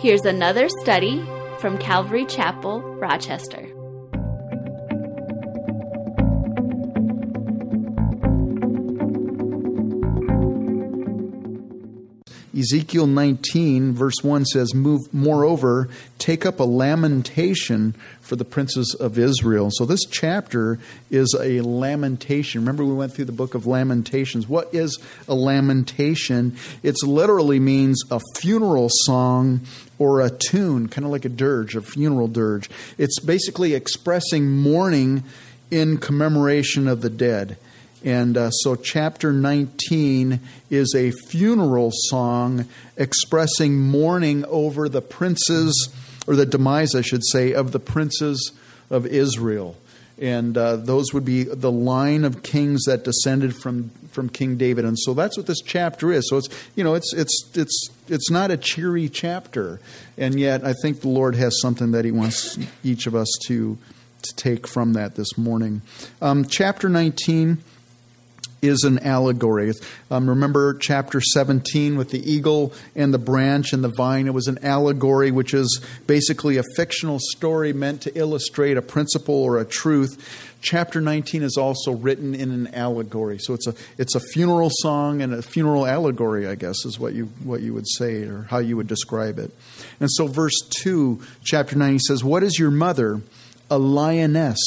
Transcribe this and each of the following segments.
Here's another study from Calvary Chapel, Rochester. Ezekiel 19, verse 1 says, Move, Moreover, take up a lamentation for the princes of Israel. So this chapter is a lamentation. Remember, we went through the book of Lamentations. What is a lamentation? It literally means a funeral song or a tune, kind of like a dirge, a funeral dirge. It's basically expressing mourning in commemoration of the dead. And uh, so, chapter 19 is a funeral song expressing mourning over the princes, or the demise, I should say, of the princes of Israel. And uh, those would be the line of kings that descended from, from King David. And so that's what this chapter is. So it's, you know, it's, it's, it's, it's not a cheery chapter. And yet, I think the Lord has something that He wants each of us to, to take from that this morning. Um, chapter 19 is an allegory. Um, remember chapter 17 with the eagle and the branch and the vine? It was an allegory, which is basically a fictional story meant to illustrate a principle or a truth. Chapter 19 is also written in an allegory. So it's a, it's a funeral song and a funeral allegory, I guess, is what you, what you would say or how you would describe it. And so, verse 2, chapter 9, he says, What is your mother? A lioness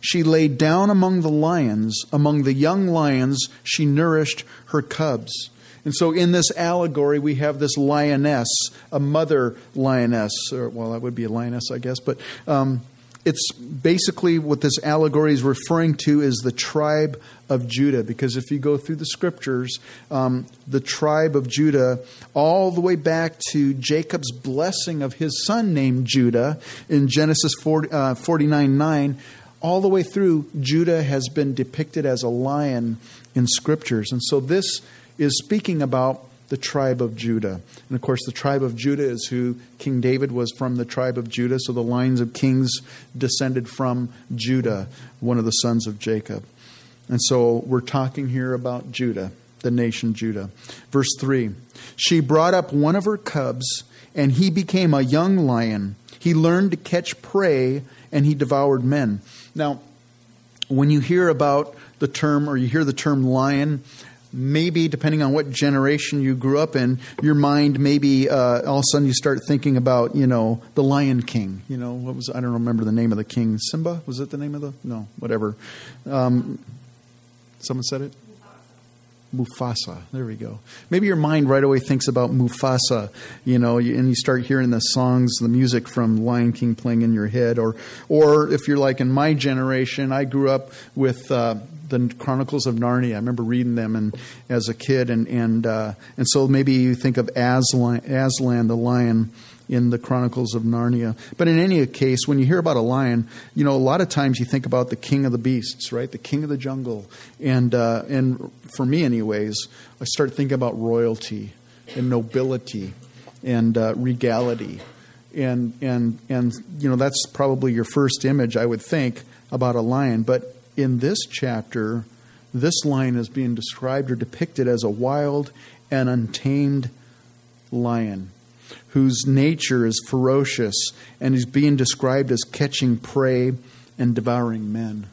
she lay down among the lions, among the young lions, she nourished her cubs. And so in this allegory, we have this lioness, a mother lioness, or well, that would be a lioness, I guess, but um, it's basically what this allegory is referring to is the tribe of Judah. Because if you go through the scriptures, um, the tribe of Judah, all the way back to Jacob's blessing of his son named Judah in Genesis 40, uh, 49 9, all the way through, Judah has been depicted as a lion in scriptures. And so this is speaking about the tribe of Judah. And of course, the tribe of Judah is who King David was from the tribe of Judah. So the lines of kings descended from Judah, one of the sons of Jacob. And so we're talking here about Judah, the nation Judah. Verse 3 She brought up one of her cubs, and he became a young lion. He learned to catch prey, and he devoured men. Now, when you hear about the term or you hear the term lion, maybe depending on what generation you grew up in, your mind maybe uh, all of a sudden you start thinking about you know the Lion King. You know what was I don't remember the name of the king. Simba was it the name of the no whatever. Um, someone said it. Mufasa. There we go. Maybe your mind right away thinks about Mufasa, you know, and you start hearing the songs, the music from Lion King playing in your head, or, or if you're like in my generation, I grew up with uh, the Chronicles of Narnia. I remember reading them and as a kid, and and uh, and so maybe you think of Aslan, Aslan the lion in the Chronicles of Narnia. But in any case, when you hear about a lion, you know, a lot of times you think about the king of the beasts, right? The king of the jungle. And, uh, and for me, anyways, I start thinking about royalty and nobility and uh, regality. And, and, and, you know, that's probably your first image, I would think, about a lion. But in this chapter, this lion is being described or depicted as a wild and untamed lion whose nature is ferocious and is being described as catching prey and devouring men.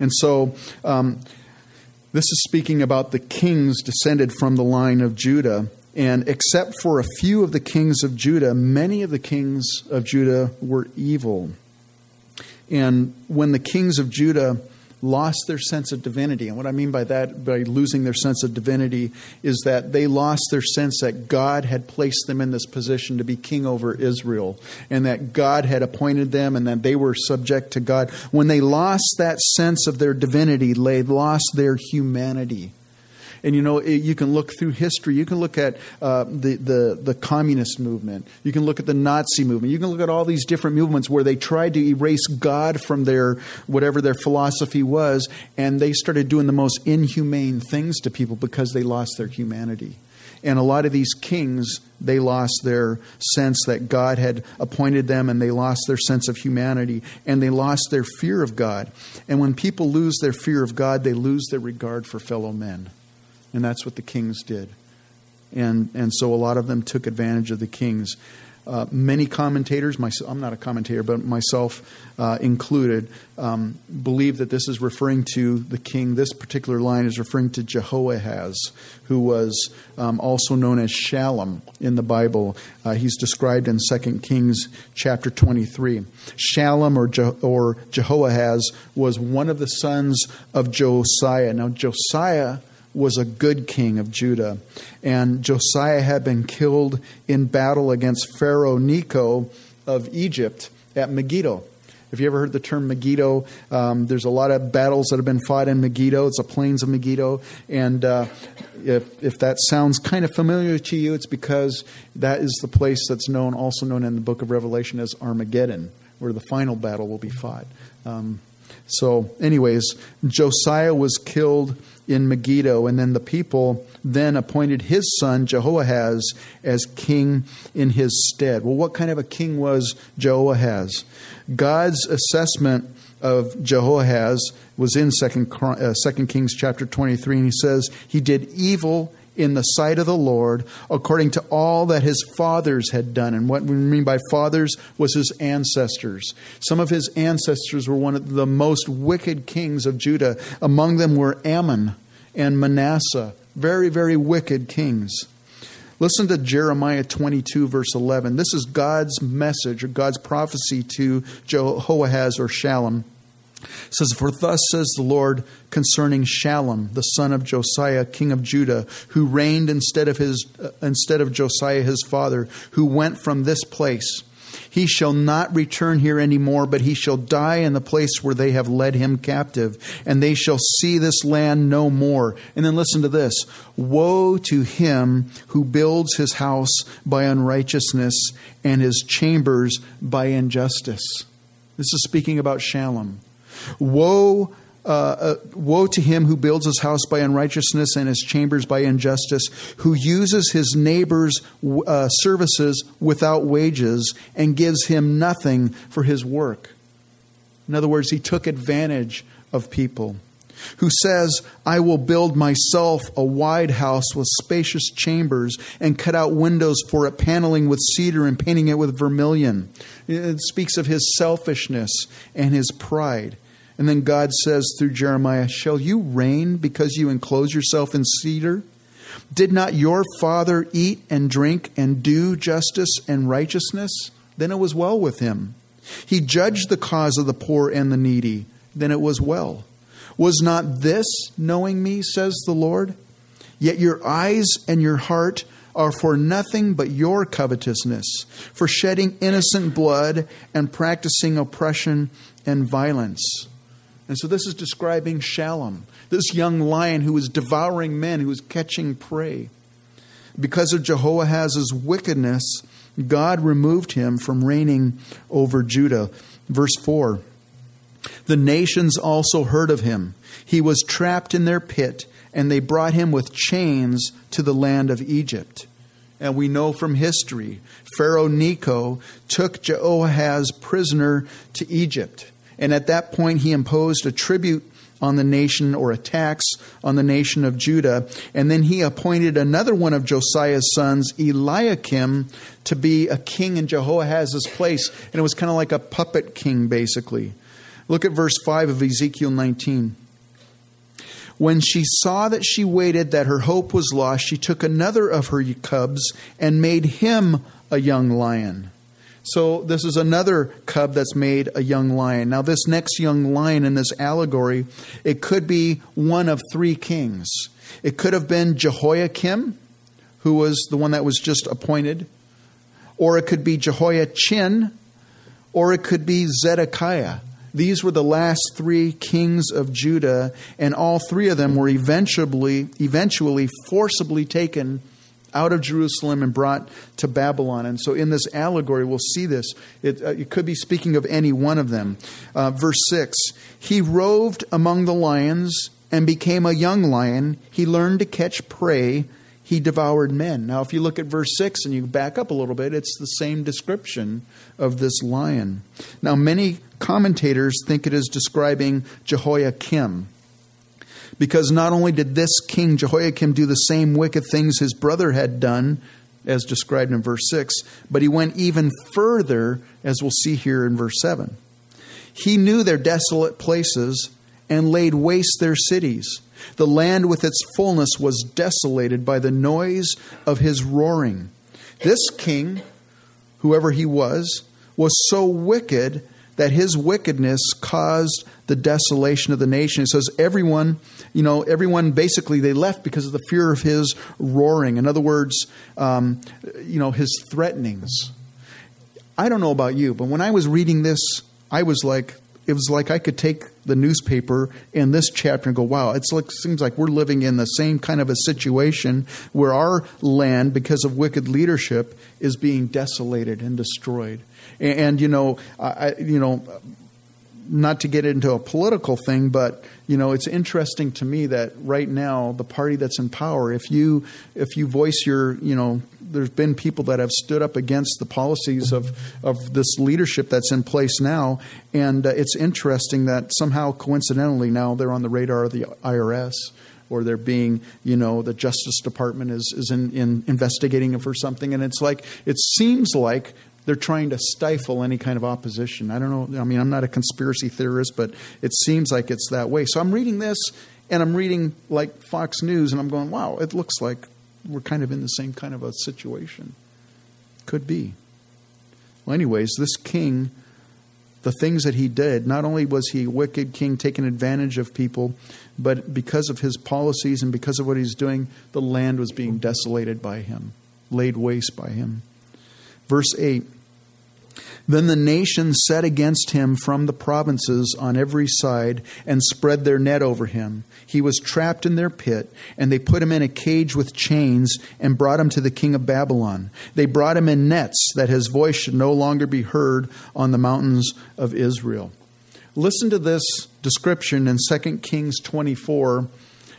And so, um, this is speaking about the kings descended from the line of Judah. And except for a few of the kings of Judah, many of the kings of Judah were evil. And when the kings of Judah lost their sense of divinity. And what I mean by that, by losing their sense of divinity, is that they lost their sense that God had placed them in this position to be king over Israel, and that God had appointed them, and that they were subject to God. When they lost that sense of their divinity, they lost their humanity. And you know, you can look through history. You can look at uh, the, the, the communist movement. You can look at the Nazi movement. You can look at all these different movements where they tried to erase God from their whatever their philosophy was, and they started doing the most inhumane things to people because they lost their humanity. And a lot of these kings, they lost their sense that God had appointed them and they lost their sense of humanity and they lost their fear of God. And when people lose their fear of God, they lose their regard for fellow men. And that's what the kings did. And, and so a lot of them took advantage of the kings. uh, many commentators, my, I'm not a commentator, but myself uh, included, um, believe that this is referring to the king. This particular line is referring to Jehoahaz, who was um, also known as Shallum in the Bible. Uh, he's described in 2 Kings chapter 23. Shallum or, Je- or Jehoahaz was one of the sons of Josiah. Now, Josiah was a good king of Judah. And Josiah had been killed in battle against Pharaoh Necho of Egypt at Megiddo. Have you ever heard the term Megiddo? Um, there's a lot of battles that have been fought in Megiddo. It's the plains of Megiddo. And uh, if, if that sounds kind of familiar to you, it's because that is the place that's known, also known in the book of Revelation as Armageddon, where the final battle will be fought. Um, so, anyways, Josiah was killed in Megiddo, and then the people then appointed his son Jehoahaz as king in his stead. Well, what kind of a king was Jehoahaz? God's assessment of Jehoahaz was in Second, uh, Kings chapter 23, and he says, He did evil in the sight of the Lord according to all that his fathers had done. And what we mean by fathers was his ancestors. Some of his ancestors were one of the most wicked kings of Judah. Among them were Amon and Manasseh, very, very wicked kings. Listen to Jeremiah 22, verse 11. This is God's message or God's prophecy to Jehoahaz or Shallum. It says, For thus says the Lord concerning Shallum, the son of Josiah, king of Judah, who reigned instead of, his, uh, instead of Josiah his father, who went from this place. He shall not return here any more, but he shall die in the place where they have led him captive, and they shall see this land no more. And then listen to this Woe to him who builds his house by unrighteousness and his chambers by injustice. This is speaking about Shallum. Woe, uh, uh, woe to him who builds his house by unrighteousness and his chambers by injustice, who uses his neighbor's uh, services without wages and gives him nothing for his work. In other words, he took advantage of people. Who says, I will build myself a wide house with spacious chambers and cut out windows for it, paneling with cedar and painting it with vermilion. It speaks of his selfishness and his pride. And then God says through Jeremiah, Shall you reign because you enclose yourself in cedar? Did not your father eat and drink and do justice and righteousness? Then it was well with him. He judged the cause of the poor and the needy. Then it was well. Was not this knowing me, says the Lord? Yet your eyes and your heart are for nothing but your covetousness, for shedding innocent blood and practicing oppression and violence. And so this is describing Shallum, this young lion who was devouring men, who was catching prey. Because of Jehoahaz's wickedness, God removed him from reigning over Judah. Verse 4 The nations also heard of him. He was trapped in their pit, and they brought him with chains to the land of Egypt. And we know from history, Pharaoh Necho took Jehoahaz prisoner to Egypt. And at that point, he imposed a tribute on the nation or a tax on the nation of Judah. And then he appointed another one of Josiah's sons, Eliakim, to be a king in Jehoahaz's place. And it was kind of like a puppet king, basically. Look at verse 5 of Ezekiel 19. When she saw that she waited, that her hope was lost, she took another of her cubs and made him a young lion. So, this is another cub that's made a young lion. Now, this next young lion in this allegory, it could be one of three kings. It could have been Jehoiakim, who was the one that was just appointed, or it could be Jehoiachin, or it could be Zedekiah. These were the last three kings of Judah, and all three of them were eventually, eventually forcibly taken out of Jerusalem and brought to Babylon. And so in this allegory, we'll see this. It, uh, it could be speaking of any one of them. Uh, verse 6 He roved among the lions and became a young lion. He learned to catch prey. He devoured men. Now, if you look at verse 6 and you back up a little bit, it's the same description of this lion. Now, many commentators think it is describing Jehoiakim because not only did this king Jehoiakim do the same wicked things his brother had done as described in verse 6, but he went even further, as we'll see here in verse 7. He knew their desolate places and laid waste their cities. The land with its fullness was desolated by the noise of his roaring. This king, whoever he was, was so wicked that his wickedness caused the desolation of the nation. It says everyone, you know, everyone basically they left because of the fear of his roaring. In other words, um, you know, his threatenings. I don't know about you, but when I was reading this, I was like, it was like I could take the newspaper in this chapter and go, wow, it's like seems like we're living in the same kind of a situation where our land, because of wicked leadership, is being desolated and destroyed. And, and you know, I, you know, not to get into a political thing, but you know, it's interesting to me that right now the party that's in power, if you if you voice your, you know, there's been people that have stood up against the policies of of this leadership that's in place now, and uh, it's interesting that somehow coincidentally now they're on the radar of the IRS or they're being, you know, the Justice Department is, is in, in investigating them for something. And it's like, it seems like they're trying to stifle any kind of opposition. I don't know. I mean, I'm not a conspiracy theorist, but it seems like it's that way. So I'm reading this and I'm reading like Fox News and I'm going, wow, it looks like we're kind of in the same kind of a situation. Could be. Well, anyways, this king, the things that he did, not only was he a wicked king taking advantage of people, but because of his policies and because of what he's doing, the land was being desolated by him, laid waste by him. Verse 8 then the nations set against him from the provinces on every side and spread their net over him. He was trapped in their pit, and they put him in a cage with chains and brought him to the king of Babylon. They brought him in nets that his voice should no longer be heard on the mountains of Israel. Listen to this description in 2 Kings 24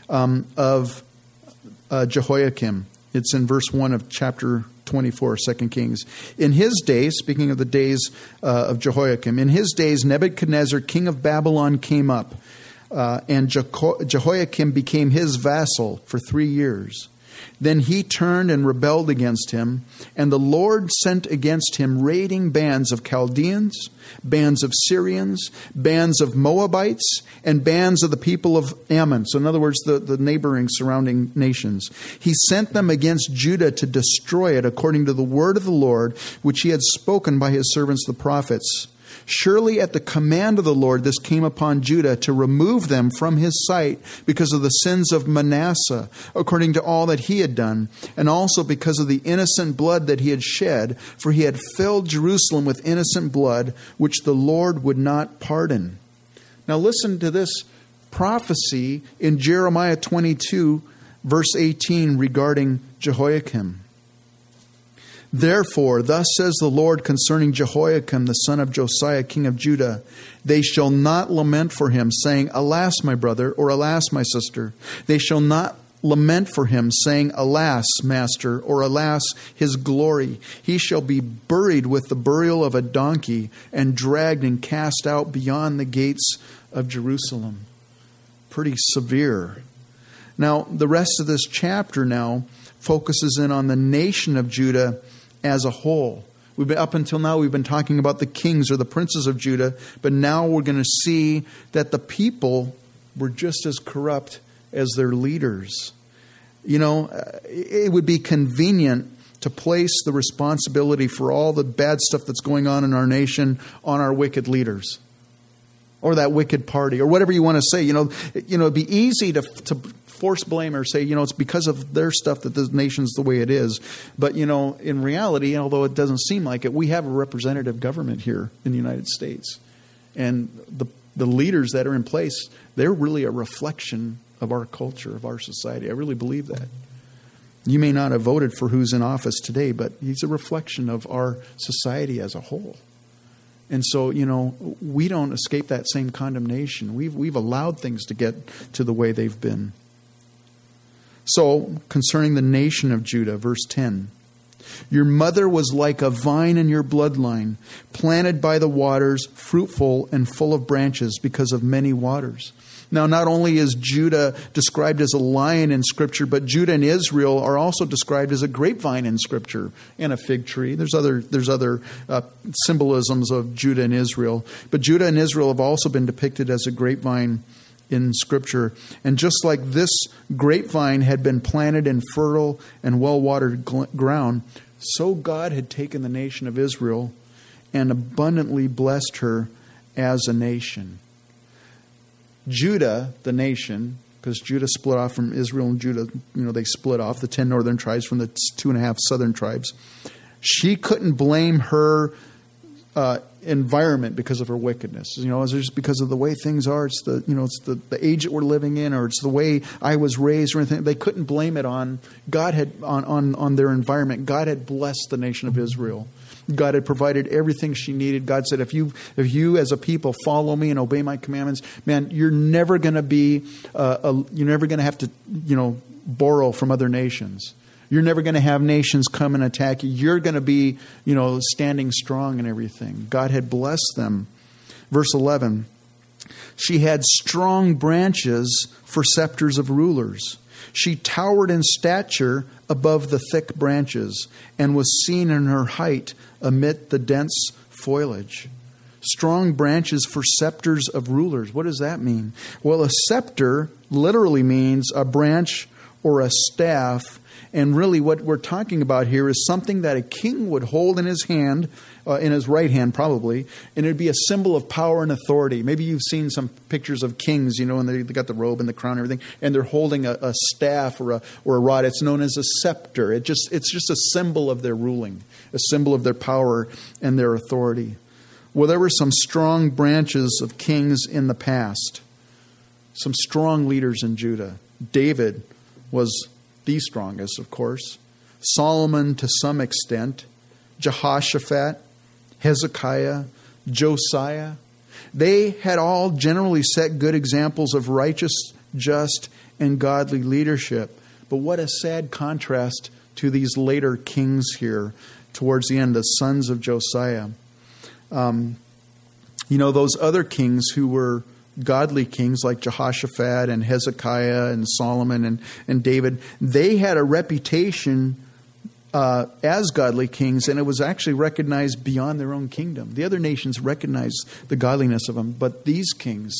um, of uh, Jehoiakim. It's in verse 1 of chapter 24, 2 Kings. In his days, speaking of the days uh, of Jehoiakim, in his days, Nebuchadnezzar, king of Babylon, came up, uh, and Jeho- Jehoiakim became his vassal for three years. Then he turned and rebelled against him, and the Lord sent against him raiding bands of Chaldeans, bands of Syrians, bands of Moabites, and bands of the people of Ammon. So, in other words, the, the neighboring surrounding nations. He sent them against Judah to destroy it according to the word of the Lord, which he had spoken by his servants the prophets. Surely at the command of the Lord this came upon Judah to remove them from his sight because of the sins of Manasseh, according to all that he had done, and also because of the innocent blood that he had shed, for he had filled Jerusalem with innocent blood, which the Lord would not pardon. Now listen to this prophecy in Jeremiah 22, verse 18, regarding Jehoiakim. Therefore, thus says the Lord concerning Jehoiakim, the son of Josiah, king of Judah They shall not lament for him, saying, Alas, my brother, or Alas, my sister. They shall not lament for him, saying, Alas, master, or Alas, his glory. He shall be buried with the burial of a donkey, and dragged and cast out beyond the gates of Jerusalem. Pretty severe. Now, the rest of this chapter now focuses in on the nation of Judah as a whole. We've been up until now we've been talking about the kings or the princes of Judah, but now we're going to see that the people were just as corrupt as their leaders. You know, uh, it would be convenient to place the responsibility for all the bad stuff that's going on in our nation on our wicked leaders or that wicked party or whatever you want to say. You know, you know, it'd be easy to to force blame or say, you know, it's because of their stuff that the nation's the way it is. But, you know, in reality, although it doesn't seem like it, we have a representative government here in the United States. And the, the leaders that are in place, they're really a reflection of our culture, of our society. I really believe that. You may not have voted for who's in office today, but he's a reflection of our society as a whole. And so, you know, we don't escape that same condemnation. We've, we've allowed things to get to the way they've been. So, concerning the nation of Judah, verse 10 Your mother was like a vine in your bloodline, planted by the waters, fruitful and full of branches because of many waters. Now, not only is Judah described as a lion in Scripture, but Judah and Israel are also described as a grapevine in Scripture and a fig tree. There's other, there's other uh, symbolisms of Judah and Israel. But Judah and Israel have also been depicted as a grapevine in Scripture. And just like this grapevine had been planted in fertile and well watered ground, so God had taken the nation of Israel and abundantly blessed her as a nation. Judah, the nation, because Judah split off from Israel and Judah, you know, they split off the 10 northern tribes from the two and a half southern tribes. She couldn't blame her uh, environment because of her wickedness. You know, it's just because of the way things are. It's the you know, it's the, the age that we're living in, or it's the way I was raised, or anything. They couldn't blame it on God had on on, on their environment. God had blessed the nation of Israel. God had provided everything she needed. God said, if you, if you as a people follow me and obey my commandments, man, you're never going to be, uh, a, you're never going to have to, you know, borrow from other nations. You're never going to have nations come and attack you. You're going to be, you know, standing strong and everything. God had blessed them. Verse 11 She had strong branches for scepters of rulers. She towered in stature above the thick branches and was seen in her height amid the dense foliage. Strong branches for scepters of rulers. What does that mean? Well, a scepter literally means a branch or a staff and really, what we're talking about here is something that a king would hold in his hand, uh, in his right hand probably, and it'd be a symbol of power and authority. Maybe you've seen some pictures of kings, you know, and they, they got the robe and the crown and everything, and they're holding a, a staff or a, or a rod. It's known as a scepter. It just, it's just a symbol of their ruling, a symbol of their power and their authority. Well, there were some strong branches of kings in the past, some strong leaders in Judah. David was the strongest, of course, Solomon to some extent, Jehoshaphat, Hezekiah, Josiah. They had all generally set good examples of righteous, just, and godly leadership. But what a sad contrast to these later kings here towards the end, the sons of Josiah. Um, you know, those other kings who were godly kings like Jehoshaphat and Hezekiah and Solomon and, and David, they had a reputation uh, as godly kings, and it was actually recognized beyond their own kingdom. The other nations recognized the godliness of them, but these kings,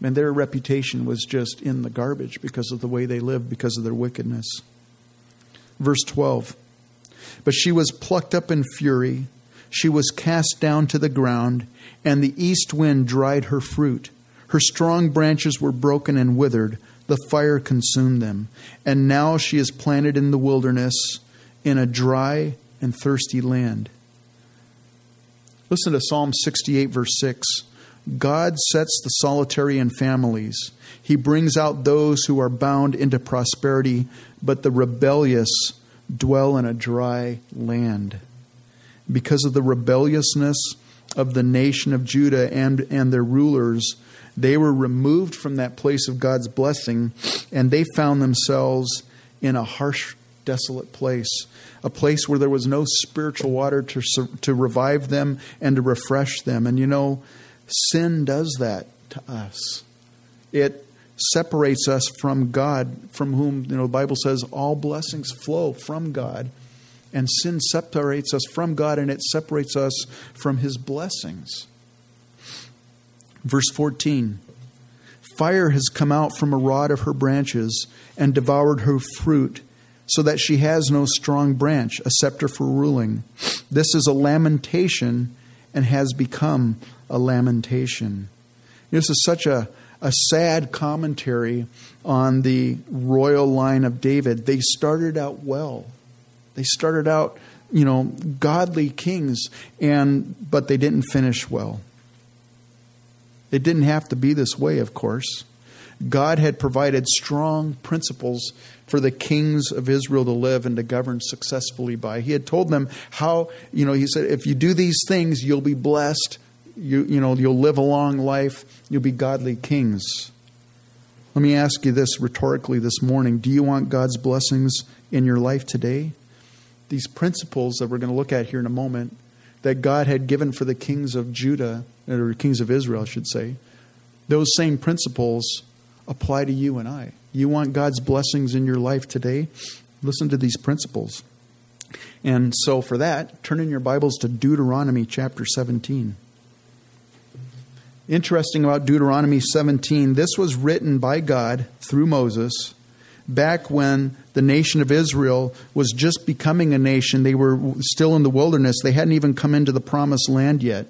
man, their reputation was just in the garbage because of the way they lived, because of their wickedness. Verse 12 But she was plucked up in fury, she was cast down to the ground, and the east wind dried her fruit. Her strong branches were broken and withered. The fire consumed them. And now she is planted in the wilderness in a dry and thirsty land. Listen to Psalm 68, verse 6. God sets the solitary in families. He brings out those who are bound into prosperity, but the rebellious dwell in a dry land. Because of the rebelliousness of the nation of Judah and, and their rulers, they were removed from that place of God's blessing and they found themselves in a harsh, desolate place, a place where there was no spiritual water to, to revive them and to refresh them. And you know, sin does that to us. It separates us from God, from whom, you know, the Bible says all blessings flow from God. And sin separates us from God and it separates us from His blessings. Verse 14 Fire has come out from a rod of her branches and devoured her fruit, so that she has no strong branch, a scepter for ruling. This is a lamentation and has become a lamentation. This is such a, a sad commentary on the royal line of David. They started out well. They started out, you know, godly kings, and but they didn't finish well. It didn't have to be this way, of course. God had provided strong principles for the kings of Israel to live and to govern successfully by. He had told them how, you know, he said, if you do these things, you'll be blessed. You, you know, you'll live a long life. You'll be godly kings. Let me ask you this rhetorically this morning Do you want God's blessings in your life today? These principles that we're going to look at here in a moment that God had given for the kings of Judah, or kings of Israel, I should say, those same principles apply to you and I. You want God's blessings in your life today? Listen to these principles. And so, for that, turn in your Bibles to Deuteronomy chapter 17. Interesting about Deuteronomy 17, this was written by God through Moses back when the nation of Israel was just becoming a nation. They were still in the wilderness, they hadn't even come into the promised land yet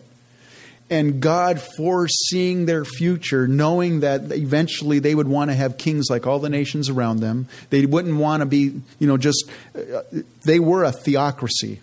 and God foreseeing their future, knowing that eventually they would want to have kings like all the nations around them. They wouldn't want to be, you know, just, uh, they were a theocracy,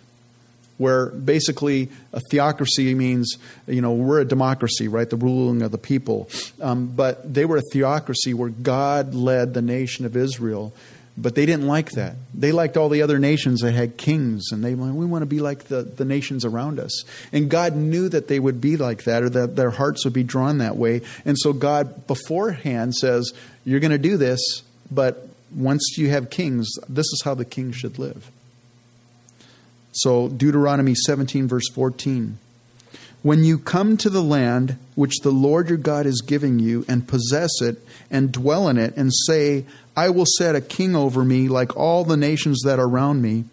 where basically a theocracy means, you know, we're a democracy, right? The ruling of the people. Um, but they were a theocracy where God led the nation of Israel but they didn't like that. They liked all the other nations that had kings, and they went, we want to be like the, the nations around us. And God knew that they would be like that, or that their hearts would be drawn that way. And so God beforehand says, You're going to do this, but once you have kings, this is how the king should live. So, Deuteronomy 17, verse 14. When you come to the land which the Lord your God is giving you, and possess it, and dwell in it, and say, I will set a king over me like all the nations that are around me.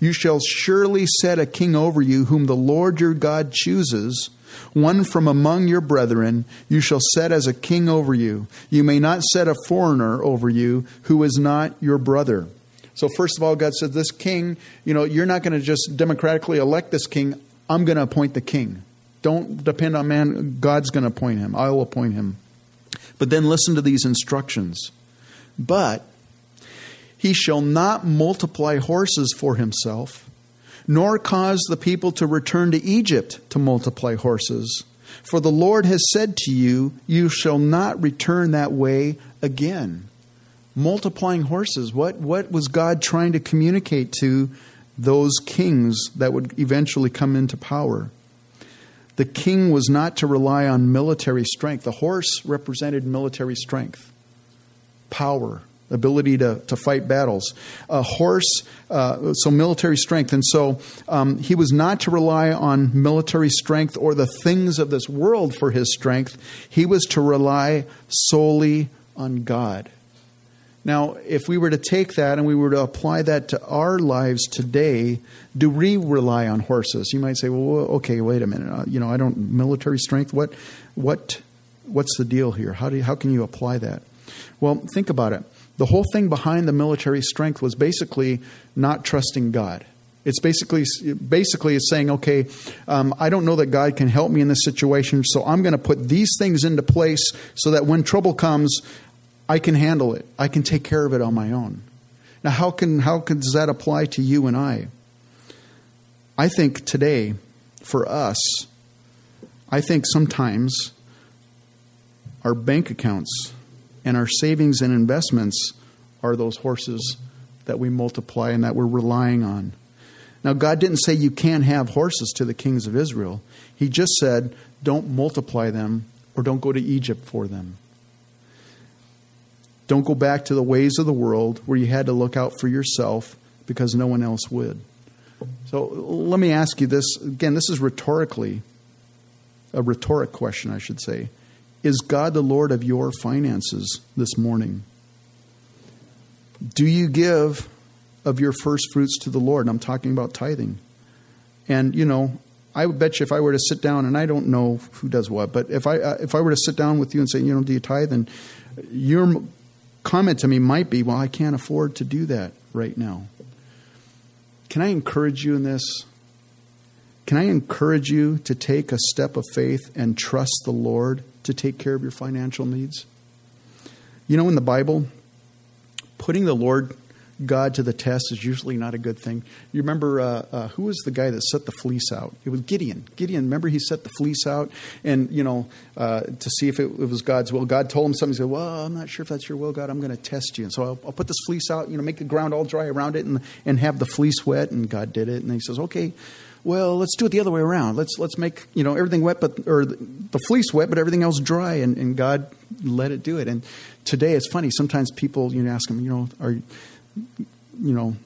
You shall surely set a king over you, whom the Lord your God chooses, one from among your brethren, you shall set as a king over you. You may not set a foreigner over you who is not your brother. So, first of all, God said, This king, you know, you're not going to just democratically elect this king. I'm going to appoint the king. Don't depend on man. God's going to appoint him. I will appoint him. But then listen to these instructions. But he shall not multiply horses for himself, nor cause the people to return to Egypt to multiply horses. For the Lord has said to you, You shall not return that way again. Multiplying horses. What, what was God trying to communicate to those kings that would eventually come into power? The king was not to rely on military strength. The horse represented military strength power, ability to, to fight battles. A horse, uh, so military strength. And so um, he was not to rely on military strength or the things of this world for his strength. He was to rely solely on God. Now, if we were to take that and we were to apply that to our lives today, do we rely on horses? You might say, "Well, okay, wait a minute. Uh, you know, I don't military strength. What, what, what's the deal here? How do you, how can you apply that?" Well, think about it. The whole thing behind the military strength was basically not trusting God. It's basically basically it's saying, okay, um, I don't know that God can help me in this situation, so I'm going to put these things into place so that when trouble comes, I can handle it. I can take care of it on my own. Now, how can how does that apply to you and I? I think today, for us, I think sometimes our bank accounts and our savings and investments are those horses that we multiply and that we're relying on. Now, God didn't say you can't have horses to the kings of Israel. He just said, don't multiply them or don't go to Egypt for them. Don't go back to the ways of the world where you had to look out for yourself because no one else would. So let me ask you this again, this is rhetorically a rhetoric question, I should say. Is God the Lord of your finances this morning? Do you give of your first fruits to the Lord? I'm talking about tithing. And, you know, I would bet you if I were to sit down, and I don't know who does what, but if I, uh, if I were to sit down with you and say, you know, do you tithe? And your comment to me might be, well, I can't afford to do that right now. Can I encourage you in this? Can I encourage you to take a step of faith and trust the Lord to take care of your financial needs? You know, in the Bible, putting the Lord God to the test is usually not a good thing. You remember uh, uh, who was the guy that set the fleece out? It was Gideon. Gideon, remember he set the fleece out and, you know, uh, to see if it, it, was God's will. God told him something. He said, Well, I'm not sure if that's your will, God. I'm going to test you. And so I'll, I'll, put this fleece out, you know, make the ground all dry around it and, and have the fleece wet. And God did it. And he says, Okay, well, let's do it the other way around. Let's let's make you know everything wet, but or the fleece wet, but everything else dry, and, and God let it do it. And today it's funny. Sometimes people you know, ask them, you know, are you know,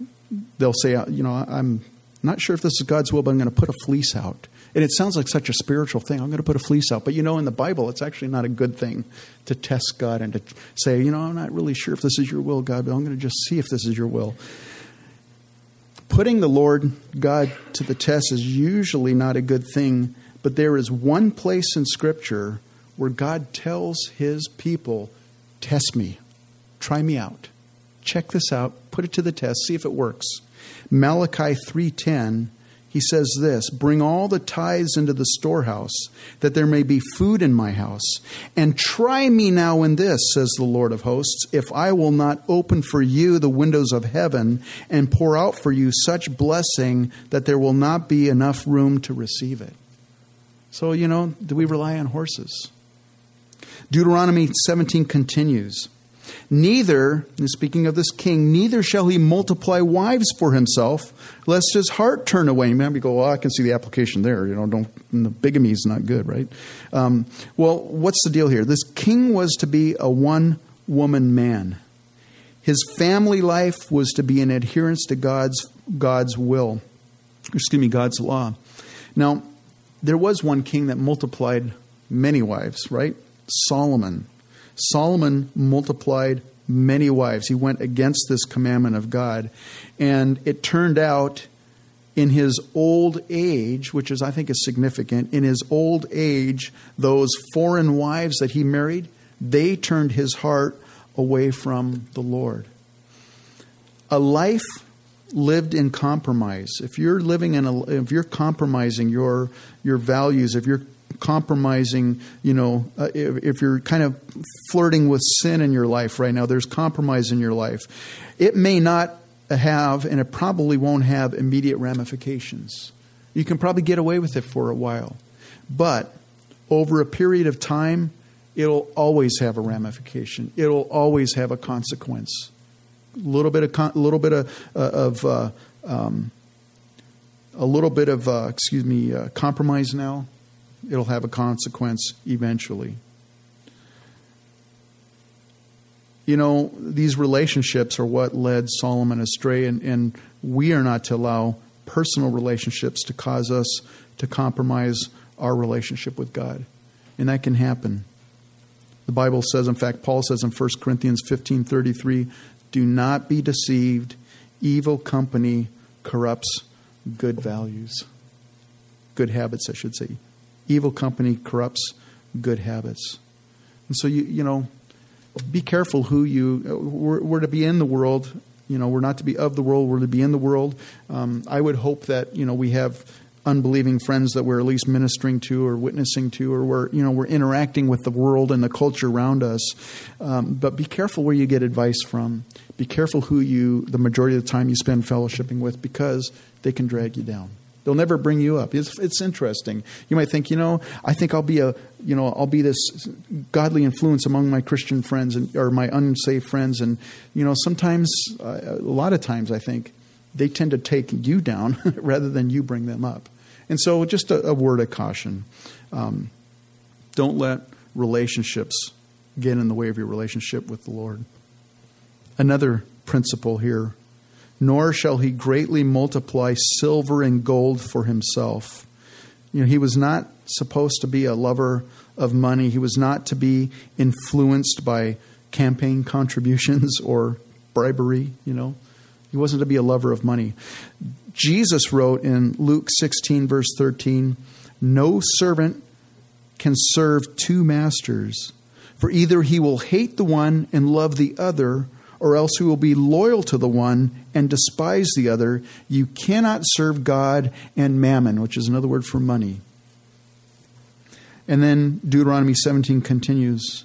they'll say, you know, I'm not sure if this is God's will, but I'm going to put a fleece out. And it sounds like such a spiritual thing. I'm going to put a fleece out. But you know, in the Bible, it's actually not a good thing to test God and to say, you know, I'm not really sure if this is your will, God, but I'm going to just see if this is your will. Putting the Lord God to the test is usually not a good thing, but there is one place in Scripture where God tells his people, Test me, try me out, check this out, put it to the test, see if it works. Malachi 3:10 he says this Bring all the tithes into the storehouse, that there may be food in my house. And try me now in this, says the Lord of hosts, if I will not open for you the windows of heaven and pour out for you such blessing that there will not be enough room to receive it. So, you know, do we rely on horses? Deuteronomy 17 continues. Neither, speaking of this king, neither shall he multiply wives for himself, lest his heart turn away. Maybe go, well, I can see the application there. You know, don't the bigamy is not good, right? Um, well, what's the deal here? This king was to be a one woman man. His family life was to be in adherence to God's God's will. Excuse me, God's law. Now, there was one king that multiplied many wives, right? Solomon. Solomon multiplied many wives. He went against this commandment of God. And it turned out in his old age, which is, I think, is significant, in his old age, those foreign wives that he married, they turned his heart away from the Lord. A life lived in compromise. If you're living in a, if you're compromising your your values, if you're compromising, you know, uh, if, if, you're kind of flirting with sin in your life right now, there's compromise in your life. It may not have, and it probably won't have immediate ramifications. You can probably get away with it for a while. But over a period of time, it'll always have a ramification. It'll always have a consequence. A little bit of, con- a little bit of, uh, of uh, um, a little bit of, uh, excuse me, uh, compromise now it'll have a consequence eventually. You know, these relationships are what led Solomon astray, and, and we are not to allow personal relationships to cause us to compromise our relationship with God. And that can happen. The Bible says, in fact, Paul says in 1 Corinthians 15 33, do not be deceived. Evil company corrupts good values, good habits, I should say evil company corrupts good habits. And so, you, you know, be careful who you, we're, we're, to be in the world. You know, we're not to be of the world, we're to be in the world. Um, I would hope that, you know, we have unbelieving friends that we're at least ministering to or witnessing to or we're you know we're interacting with the world and the culture around us um, but be careful where you get advice from be careful who you the majority of the time you spend fellowshipping with because they can drag you down They'll never bring you up. It's, it's interesting. You might think, you know, I think I'll be a, you know, I'll be this godly influence among my Christian friends and or my unsafe friends, and you know, sometimes, uh, a lot of times, I think they tend to take you down rather than you bring them up. And so, just a, a word of caution: um, don't let relationships get in the way of your relationship with the Lord. Another principle here nor shall he greatly multiply silver and gold for himself. You know, he was not supposed to be a lover of money. He was not to be influenced by campaign contributions or bribery, you know. He wasn't to be a lover of money. Jesus wrote in Luke 16, verse 13, No servant can serve two masters, for either he will hate the one and love the other, or else he will be loyal to the one and despise the other. You cannot serve God and mammon, which is another word for money. And then Deuteronomy 17 continues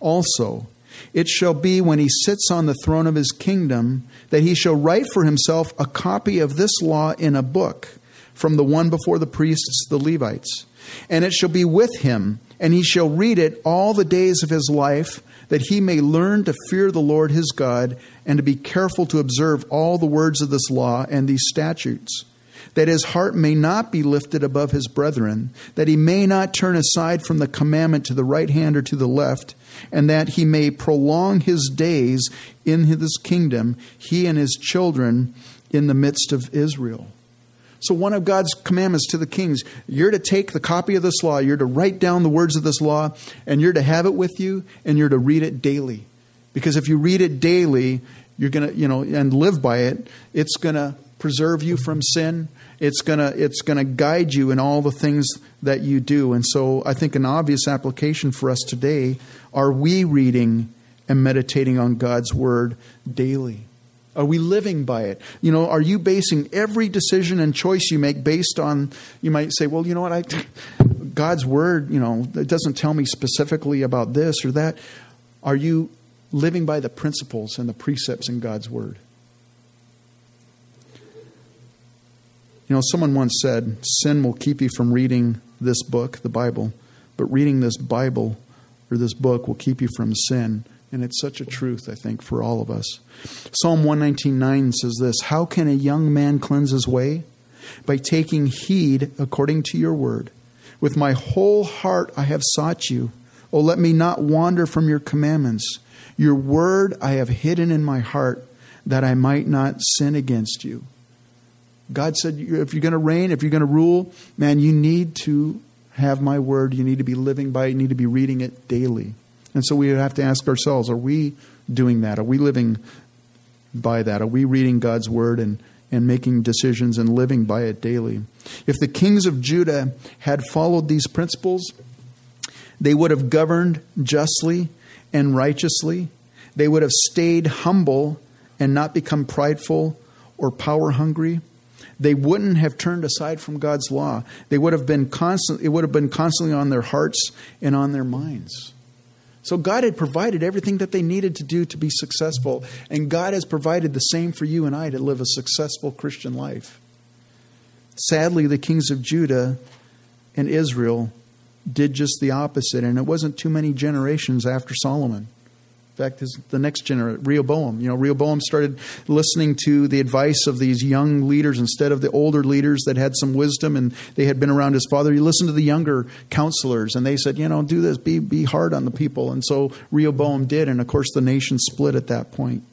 Also, it shall be when he sits on the throne of his kingdom that he shall write for himself a copy of this law in a book from the one before the priests, the Levites. And it shall be with him, and he shall read it all the days of his life that he may learn to fear the Lord his God and to be careful to observe all the words of this law and these statutes, that his heart may not be lifted above his brethren, that he may not turn aside from the commandment to the right hand or to the left, and that he may prolong his days in his kingdom, he and his children in the midst of Israel. So, one of God's commandments to the kings, you're to take the copy of this law, you're to write down the words of this law, and you're to have it with you, and you're to read it daily. Because if you read it daily, you're going to, you know, and live by it, it's going to preserve you from sin. It's going to it's going to guide you in all the things that you do. And so I think an obvious application for us today are we reading and meditating on God's word daily? Are we living by it? You know, are you basing every decision and choice you make based on, you might say, well, you know what, I, God's word, you know, it doesn't tell me specifically about this or that. Are you living by the principles and the precepts in God's word? You know, someone once said, sin will keep you from reading this book, the Bible, but reading this Bible or this book will keep you from sin. And it's such a truth, I think, for all of us. Psalm 119.9 says this How can a young man cleanse his way? By taking heed according to your word. With my whole heart I have sought you. Oh, let me not wander from your commandments. Your word I have hidden in my heart that I might not sin against you. God said, if you're going to reign, if you're going to rule, man, you need to have my word. You need to be living by it. You need to be reading it daily. And so we have to ask ourselves are we doing that? Are we living by that? Are we reading God's word and, and making decisions and living by it daily? If the kings of Judah had followed these principles, they would have governed justly and righteously. They would have stayed humble and not become prideful or power hungry. They wouldn't have turned aside from God's law. They would have been constant, it would have been constantly on their hearts and on their minds. So God had provided everything that they needed to do to be successful. And God has provided the same for you and I to live a successful Christian life. Sadly, the kings of Judah and Israel did just the opposite. And it wasn't too many generations after Solomon fact, his, the next generation, Rehoboam. You know, Rehoboam started listening to the advice of these young leaders instead of the older leaders that had some wisdom and they had been around his father. He listened to the younger counselors and they said, you know, do this, be, be hard on the people. And so Rehoboam did. And of course, the nation split at that point.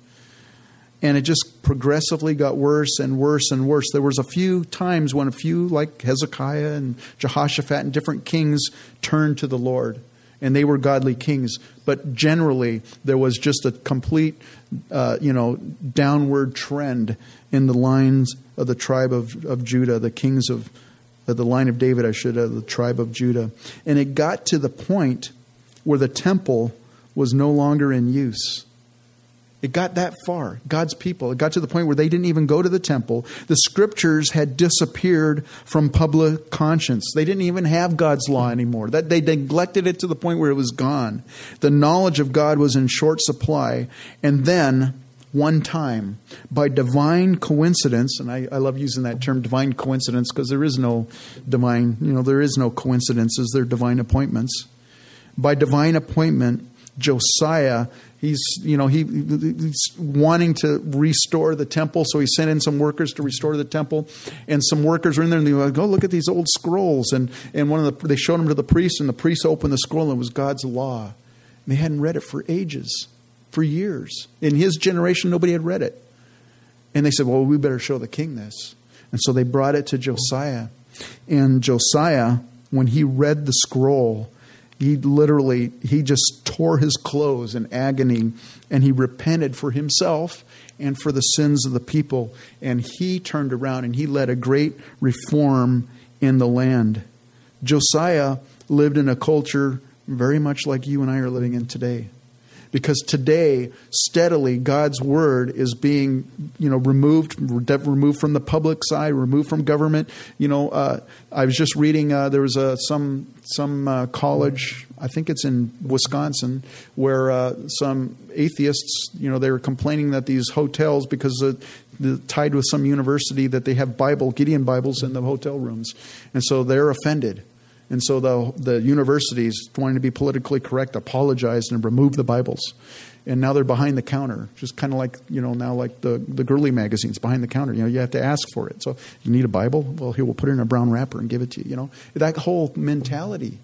And it just progressively got worse and worse and worse. There was a few times when a few, like Hezekiah and Jehoshaphat and different kings, turned to the Lord and they were godly kings. But generally, there was just a complete, uh, you know, downward trend in the lines of the tribe of, of Judah, the kings of uh, the line of David, I should, have, the tribe of Judah. And it got to the point where the temple was no longer in use. It got that far. God's people. It got to the point where they didn't even go to the temple. The scriptures had disappeared from public conscience. They didn't even have God's law anymore. That they neglected it to the point where it was gone. The knowledge of God was in short supply. And then one time, by divine coincidence, and I, I love using that term divine coincidence because there is no divine, you know, there is no coincidences, they're divine appointments. By divine appointment, Josiah He's, you know, he, he's wanting to restore the temple, so he sent in some workers to restore the temple. And some workers were in there, and they like, "Oh, look at these old scrolls!" And and one of the they showed them to the priest, and the priest opened the scroll, and it was God's law. And they hadn't read it for ages, for years. In his generation, nobody had read it. And they said, "Well, we better show the king this." And so they brought it to Josiah, and Josiah, when he read the scroll he literally he just tore his clothes in agony and he repented for himself and for the sins of the people and he turned around and he led a great reform in the land. Josiah lived in a culture very much like you and i are living in today because today steadily God's word is being you know removed removed from the public side, removed from government. You know, uh, I was just reading uh, there was a some some uh, college I think it's in Wisconsin where uh, some atheists you know they were complaining that these hotels because the, tied with some university that they have Bible Gideon Bibles in the hotel rooms, and so they're offended and so the, the universities, wanting to be politically correct, apologized and removed the Bibles. And now they're behind the counter, just kind of like, you know, now like the, the girly magazines behind the counter. You know, you have to ask for it. So you need a Bible? Well, here, we'll put it in a brown wrapper and give it to you. You know, that whole mentality.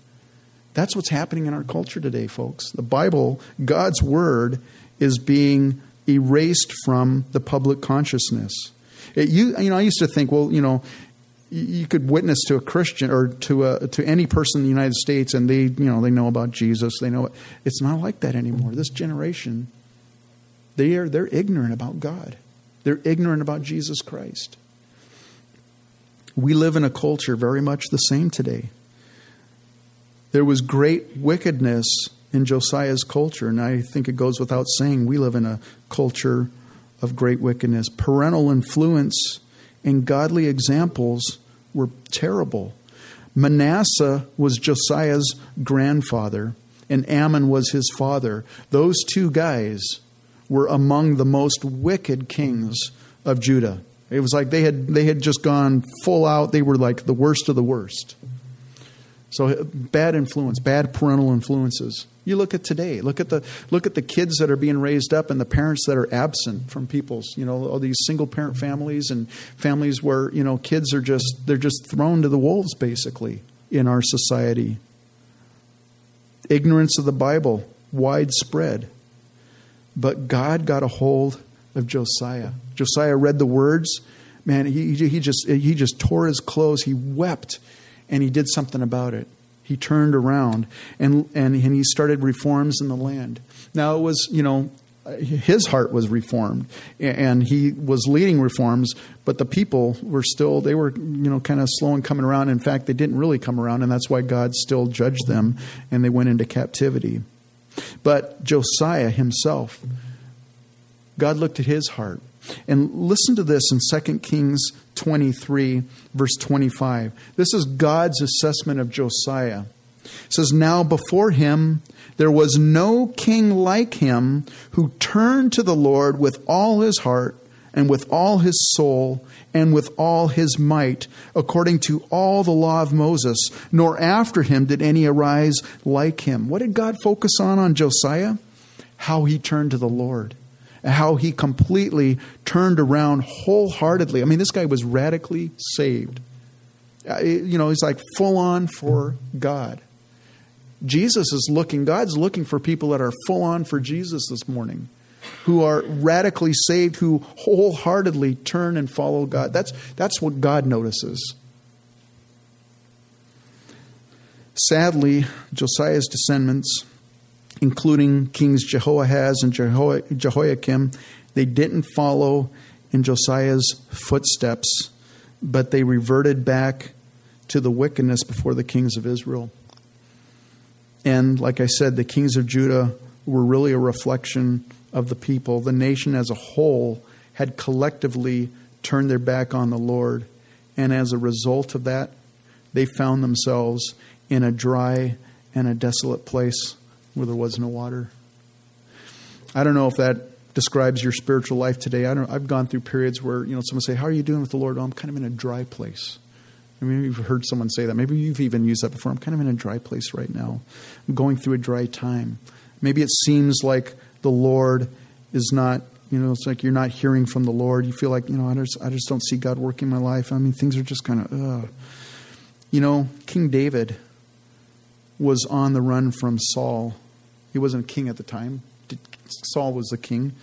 That's what's happening in our culture today, folks. The Bible, God's Word, is being erased from the public consciousness. It, you, you know, I used to think, well, you know, you could witness to a Christian or to a, to any person in the United States, and they you know they know about Jesus. They know it. it's not like that anymore. This generation, they are they're ignorant about God. They're ignorant about Jesus Christ. We live in a culture very much the same today. There was great wickedness in Josiah's culture, and I think it goes without saying we live in a culture of great wickedness. Parental influence and godly examples were terrible. Manasseh was Josiah's grandfather, and Amon was his father. Those two guys were among the most wicked kings of Judah. It was like they had they had just gone full out. They were like the worst of the worst. So bad influence, bad parental influences. You look at today. Look at the look at the kids that are being raised up and the parents that are absent from people's. You know, all these single parent families and families where you know kids are just they're just thrown to the wolves basically in our society. Ignorance of the Bible widespread, but God got a hold of Josiah. Josiah read the words. Man, he, he just he just tore his clothes. He wept, and he did something about it he turned around and, and, and he started reforms in the land. Now, it was, you know, his heart was reformed and he was leading reforms, but the people were still, they were, you know, kind of slow in coming around. In fact, they didn't really come around, and that's why God still judged them and they went into captivity. But Josiah himself, God looked at his heart. And listen to this in 2 Kings 23, verse 25. This is God's assessment of Josiah. It says, Now before him there was no king like him who turned to the Lord with all his heart and with all his soul and with all his might, according to all the law of Moses, nor after him did any arise like him. What did God focus on on Josiah? How he turned to the Lord how he completely turned around wholeheartedly. I mean, this guy was radically saved. Uh, you know, he's like full on for God. Jesus is looking, God's looking for people that are full on for Jesus this morning, who are radically saved, who wholeheartedly turn and follow God. That's, that's what God notices. Sadly, Josiah's descendants including Kings Jehoahaz and Jehoiakim, they didn't follow in Josiah's footsteps, but they reverted back to the wickedness before the kings of Israel. And like I said, the kings of Judah were really a reflection of the people. The nation as a whole had collectively turned their back on the Lord. And as a result of that, they found themselves in a dry and a desolate place where there was no water. I don't know if that describes your spiritual life today. I don't. I've gone through periods where you know someone say, "How are you doing with the Lord?" Oh, I'm kind of in a dry place. I mean, you've heard someone say that. Maybe you've even used that before. I'm kind of in a dry place right now. I'm going through a dry time. Maybe it seems like the Lord is not. You know, it's like you're not hearing from the Lord. You feel like you know, I just, I just don't see God working in my life. I mean, things are just kind of. You know, King David was on the run from Saul he wasn't a king at the time. Saul was the king.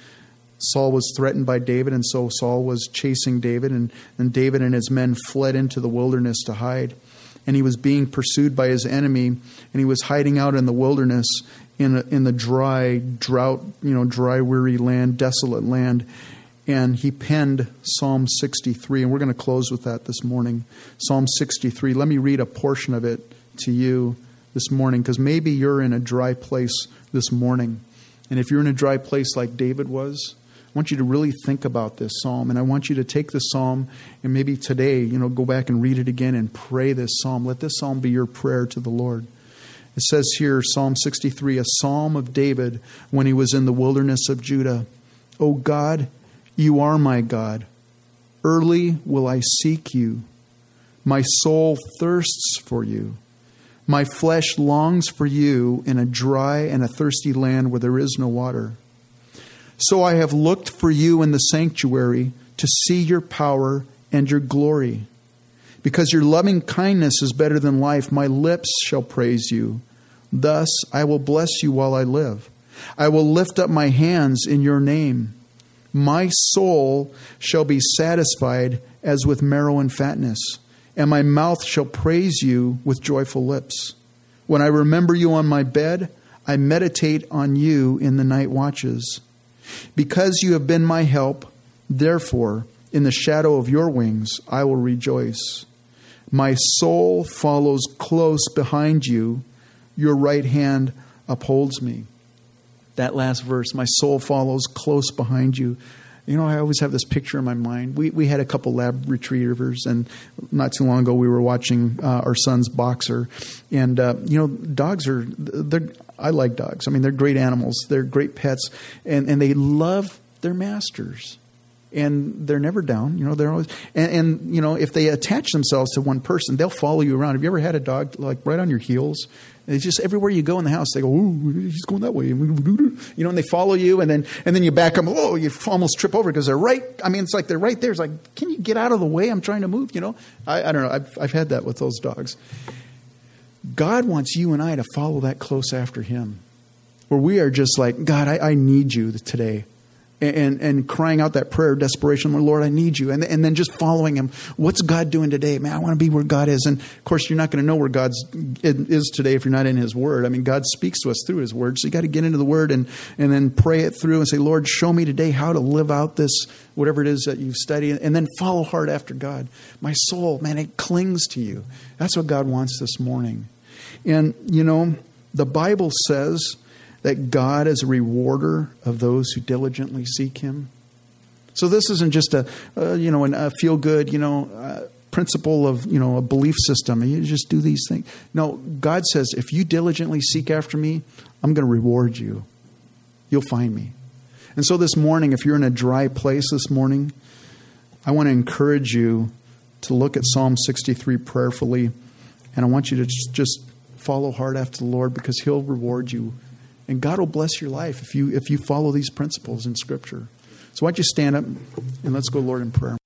Saul was threatened by David, and so Saul was chasing David, and, and David and his men fled into the wilderness to hide. And he was being pursued by his enemy, and he was hiding out in the wilderness in, a, in the dry, drought, you know, dry, weary land, desolate land. And he penned Psalm 63, and we're going to close with that this morning. Psalm 63. Let me read a portion of it to you this morning, because maybe you're in a dry place this morning. And if you're in a dry place like David was, I want you to really think about this psalm. And I want you to take this psalm and maybe today, you know, go back and read it again and pray this psalm. Let this psalm be your prayer to the Lord. It says here, Psalm 63, a psalm of David when he was in the wilderness of Judah. O God, you are my God. Early will I seek you. My soul thirsts for you. My flesh longs for you in a dry and a thirsty land where there is no water. So I have looked for you in the sanctuary to see your power and your glory. Because your loving kindness is better than life, my lips shall praise you. Thus I will bless you while I live. I will lift up my hands in your name. My soul shall be satisfied as with marrow and fatness and my mouth shall praise you with joyful lips. When I remember you on my bed, I meditate on you in the night watches. Because you have been my help, therefore, in the shadow of your wings, I will rejoice. My soul follows close behind you, your right hand upholds me. That last verse, my soul follows close behind you. You know, I always have this picture in my mind. We, we had a couple lab retrievers, and not too long ago we were watching uh, our son's boxer. And, uh, you know, dogs are, they're, I like dogs. I mean, they're great animals, they're great pets, and, and they love their masters and they're never down. You know, they're always and, and, you know if they attach themselves to one person, they'll follow you around. Have you ever had a dog like right on your heels? It's just everywhere you go in the house, they go, "Ooh, he's going that way," you know, and they follow you, and then and then you back them. Oh, you almost trip over because they're right. I mean, it's like they're right there. It's like, can you get out of the way? I'm trying to move. You know, I, I don't know. I've I've had that with those dogs. God wants you and I to follow that close after Him, where we are just like, God, I, I need you today and, and crying out that prayer of desperation, Lord, I need you. And, and then just following him. What's God doing today? Man, I want to be where God is. And of course, you're not going to know where God is today if you're not in his word. I mean, God speaks to us through his word. So you got to get into the word and, and then pray it through and say, Lord, show me today how to live out this, whatever it is that you've studied. And then follow hard after God. My soul, man, it clings to you. That's what God wants this morning. And, you know, the Bible says, that God is a rewarder of those who diligently seek Him. So this isn't just a, uh, you know, a feel good, you know, uh, principle of, you know, a belief system. You just do these things. No, God says, if you diligently seek after me, I'm going to reward you. You'll find me. And so this morning, if you're in a dry place this morning, I want to encourage you to look at Psalm 63 prayerfully. And I want you to just follow hard after the Lord because He'll reward you and God will bless your life if you if you follow these principles in Scripture. So why don't you stand up and let's go, Lord, in prayer.